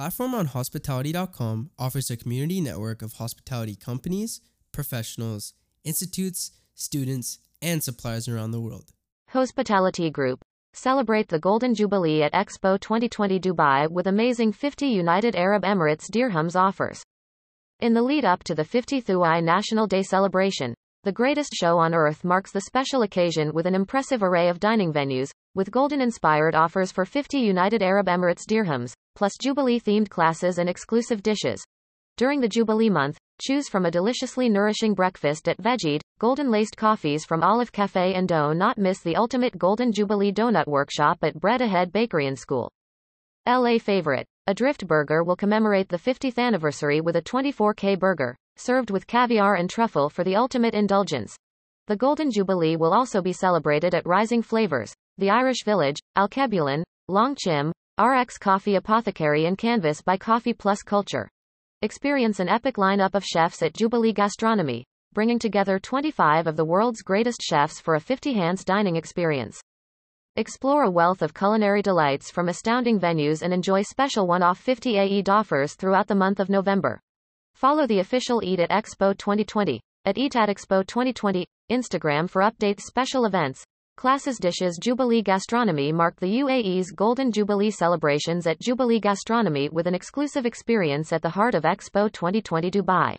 Platform on Hospitality.com offers a community network of hospitality companies, professionals, institutes, students, and suppliers around the world. Hospitality Group. Celebrate the Golden Jubilee at Expo 2020 Dubai with amazing 50 United Arab Emirates dirhams offers. In the lead up to the 50th UI National Day celebration, the greatest show on earth marks the special occasion with an impressive array of dining venues, with golden inspired offers for 50 United Arab Emirates dirhams, plus Jubilee themed classes and exclusive dishes. During the Jubilee month, choose from a deliciously nourishing breakfast at Veggied, golden laced coffees from Olive Cafe and do not miss the ultimate Golden Jubilee Donut Workshop at Bread Ahead Bakery and School. LA favorite. Adrift Burger will commemorate the 50th anniversary with a 24K burger, served with caviar and truffle for the ultimate indulgence. The Golden Jubilee will also be celebrated at Rising Flavors, the Irish Village, Alkebulan, Long Chim, RX Coffee Apothecary and Canvas by Coffee Plus Culture. Experience an epic lineup of chefs at Jubilee Gastronomy, bringing together 25 of the world's greatest chefs for a 50 hands dining experience. Explore a wealth of culinary delights from astounding venues and enjoy special one-off 50 AE offers throughout the month of November. Follow the official Eat at Expo 2020 at Eat at Expo 2020 Instagram for updates special events. Classes Dishes Jubilee Gastronomy marked the UAE's Golden Jubilee celebrations at Jubilee Gastronomy with an exclusive experience at the heart of Expo 2020 Dubai.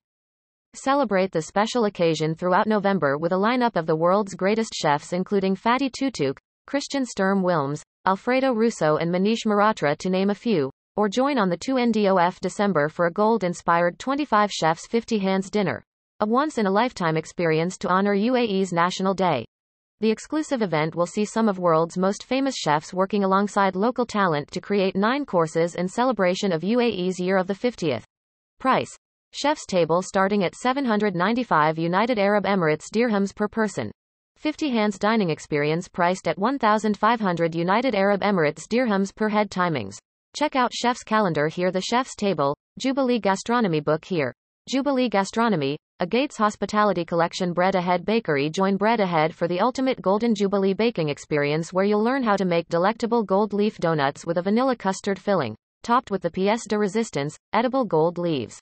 Celebrate the special occasion throughout November with a lineup of the world's greatest chefs including Fatih Tutak, Christian Sturm Wilms, Alfredo Russo and Manish Mehrotra to name a few, or join on the 2NDOF December for a gold-inspired 25 Chefs 50 Hands dinner, a once-in-a-lifetime experience to honor UAE's National Day. The exclusive event will see some of world's most famous chefs working alongside local talent to create nine courses in celebration of UAE's year of the 50th. Price. Chef's table starting at 795 United Arab Emirates dirhams per person. 50 hands dining experience priced at 1,500 United Arab Emirates dirhams per head timings. Check out Chef's calendar here. The Chef's table, Jubilee Gastronomy book here. Jubilee Gastronomy, a Gates Hospitality Collection Bread Ahead Bakery. Join Bread Ahead for the ultimate Golden Jubilee baking experience where you'll learn how to make delectable gold leaf donuts with a vanilla custard filling, topped with the pièce de resistance, edible gold leaves.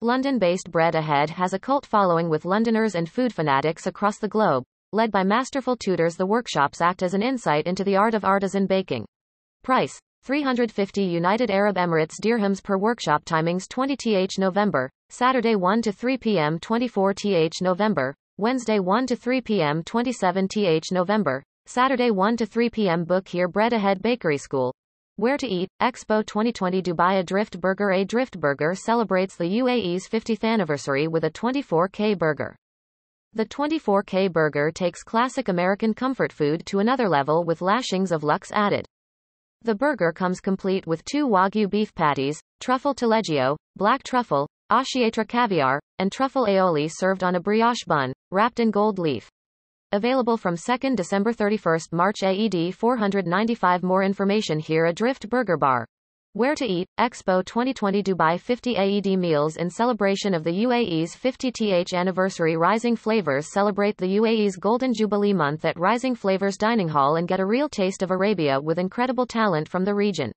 London based Bread Ahead has a cult following with Londoners and food fanatics across the globe. Led by masterful tutors, the workshops act as an insight into the art of artisan baking. Price 350 United Arab Emirates dirhams per workshop timings 20 th November, Saturday 1 to 3 p.m. 24 th November, Wednesday 1 to 3 p.m. 27 th November, Saturday 1 to 3 p.m. Book here Bread Ahead Bakery School. Where to eat, Expo 2020 Dubai Adrift Burger Adrift Burger celebrates the UAE's 50th anniversary with a 24K burger. The 24K burger takes classic American comfort food to another level with lashings of luxe added. The burger comes complete with two Wagyu beef patties, truffle taleggio, black truffle, Oscietra caviar, and truffle aioli served on a brioche bun, wrapped in gold leaf. Available from 2nd December 31st March AED 495 More information here Adrift Burger Bar. Where to Eat, Expo 2020 Dubai 50 AED meals in celebration of the UAE's 50th anniversary Rising Flavors celebrate the UAE's Golden Jubilee month at Rising Flavors Dining Hall and get a real taste of Arabia with incredible talent from the region.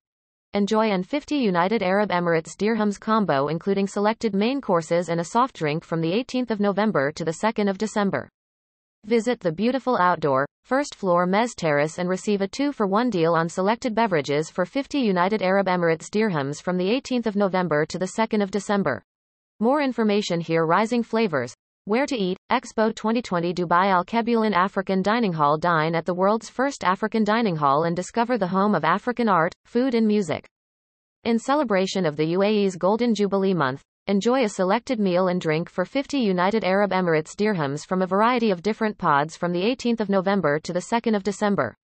Enjoy an 50 United Arab Emirates dirhams combo including selected main courses and a soft drink from the 18th of November to the 2nd of December. Visit the beautiful outdoor, first floor Mez Terrace and receive a 2 for 1 deal on selected beverages for 50 United Arab Emirates dirhams from the 18th of November to the 2nd of December. More information here Rising Flavors. Where to eat, Expo 2020 Dubai Alkebulan African Dining Hall Dine at the world's first African dining hall and discover the home of African art, food and music. In celebration of the UAE's Golden Jubilee month, Enjoy a selected meal and drink for 50 United Arab Emirates dirhams from a variety of different pods from the 18th of November to the 2nd of December.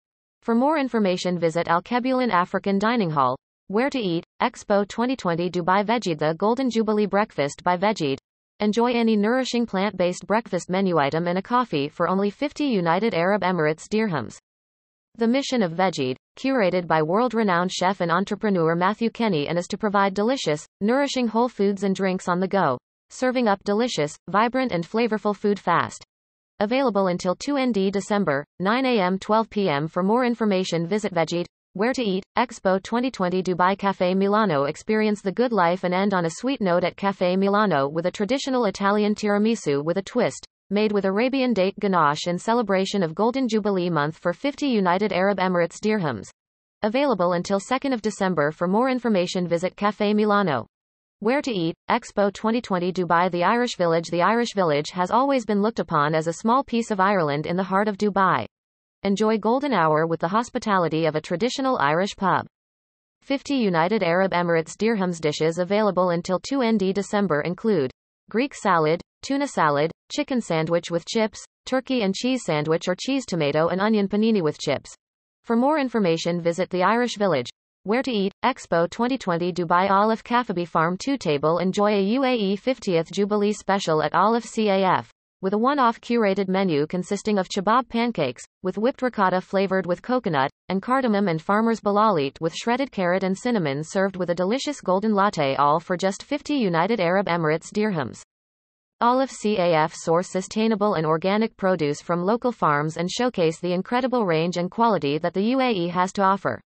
For more information visit Alkebulan African Dining Hall. Where to eat, Expo 2020 Dubai Veggied The Golden Jubilee Breakfast by Veggied. Enjoy any nourishing plant-based breakfast menu item and a coffee for only 50 United Arab Emirates dirhams. The mission of Veggied, curated by world-renowned chef and entrepreneur Matthew Kenney and is to provide delicious, nourishing whole foods and drinks on the go, serving up delicious, vibrant and flavorful food fast. Available until 2 ND December, 9 a.m. 12 p.m. For more information visit Veggied, Where to eat, Expo 2020 Dubai Cafe Milano Experience the good life and end on a sweet note at Cafe Milano with a traditional Italian tiramisu with a twist, made with Arabian date ganache in celebration of Golden Jubilee month for 50 United Arab Emirates dirhams. Available until 2nd of December for more information visit Cafe Milano. Where to eat, Expo 2020 Dubai The Irish Village The Irish Village has always been looked upon as a small piece of Ireland in the heart of Dubai. Enjoy golden hour with the hospitality of a traditional Irish pub. 50 United Arab Emirates dirhams dishes available until 2 ND December include Greek salad, tuna salad, chicken sandwich with chips, turkey and cheese sandwich or cheese tomato and onion panini with chips. For more information visit the Irish Village. Where to eat, Expo 2020 Dubai Olive Cafabi Farm 2 table Enjoy a UAE 50th Jubilee special at Olive CAF with a one-off curated menu consisting of chabab pancakes, with whipped ricotta flavored with coconut, and cardamom and farmer's balalit with shredded carrot and cinnamon served with a delicious golden latte all for just 50 United Arab Emirates dirhams. Olive CAF source sustainable and organic produce from local farms and showcase the incredible range and quality that the UAE has to offer.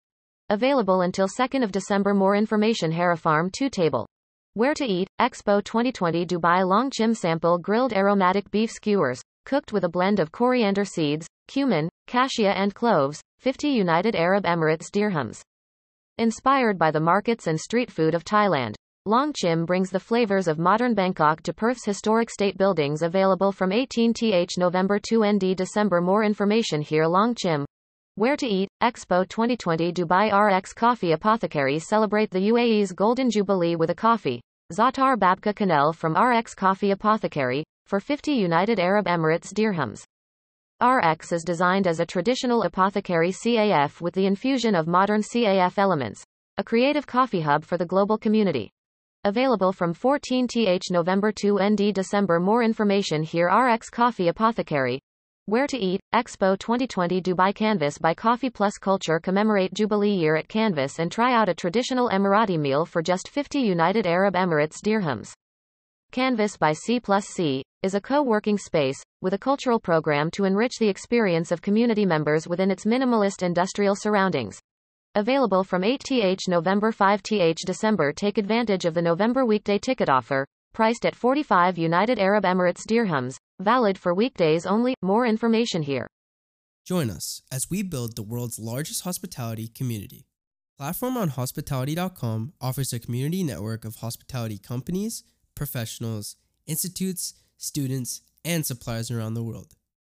Available until 2nd of December more information Farm 2 table. Where to eat, Expo 2020 Dubai Long Chim Sample Grilled Aromatic Beef Skewers, cooked with a blend of coriander seeds, cumin, cassia and cloves, 50 United Arab Emirates dirhams. Inspired by the markets and street food of Thailand, Long Chim brings the flavors of modern Bangkok to Perth's historic state buildings available from 18th November 2 ND December. More information here Long Chim, where to Eat, Expo 2020 Dubai RX Coffee Apothecary celebrate the UAE's Golden Jubilee with a coffee. Zatar Babka Kanel from RX Coffee Apothecary, for 50 United Arab Emirates dirhams. RX is designed as a traditional apothecary CAF with the infusion of modern CAF elements. A creative coffee hub for the global community. Available from 14th November to ND December. More information here RX Coffee Apothecary, where to Eat, Expo 2020 Dubai Canvas by Coffee Plus Culture commemorate Jubilee year at Canvas and try out a traditional Emirati meal for just 50 United Arab Emirates dirhams. Canvas by C plus C is a co-working space with a cultural program to enrich the experience of community members within its minimalist industrial surroundings. Available from 8th November 5th December Take advantage of the November weekday ticket offer, priced at 45 United Arab Emirates dirhams, valid for weekdays only. More information here. Join us as we build the world's largest hospitality community. Platform on hospitality.com offers a community network of hospitality companies, professionals, institutes, students, and suppliers around the world.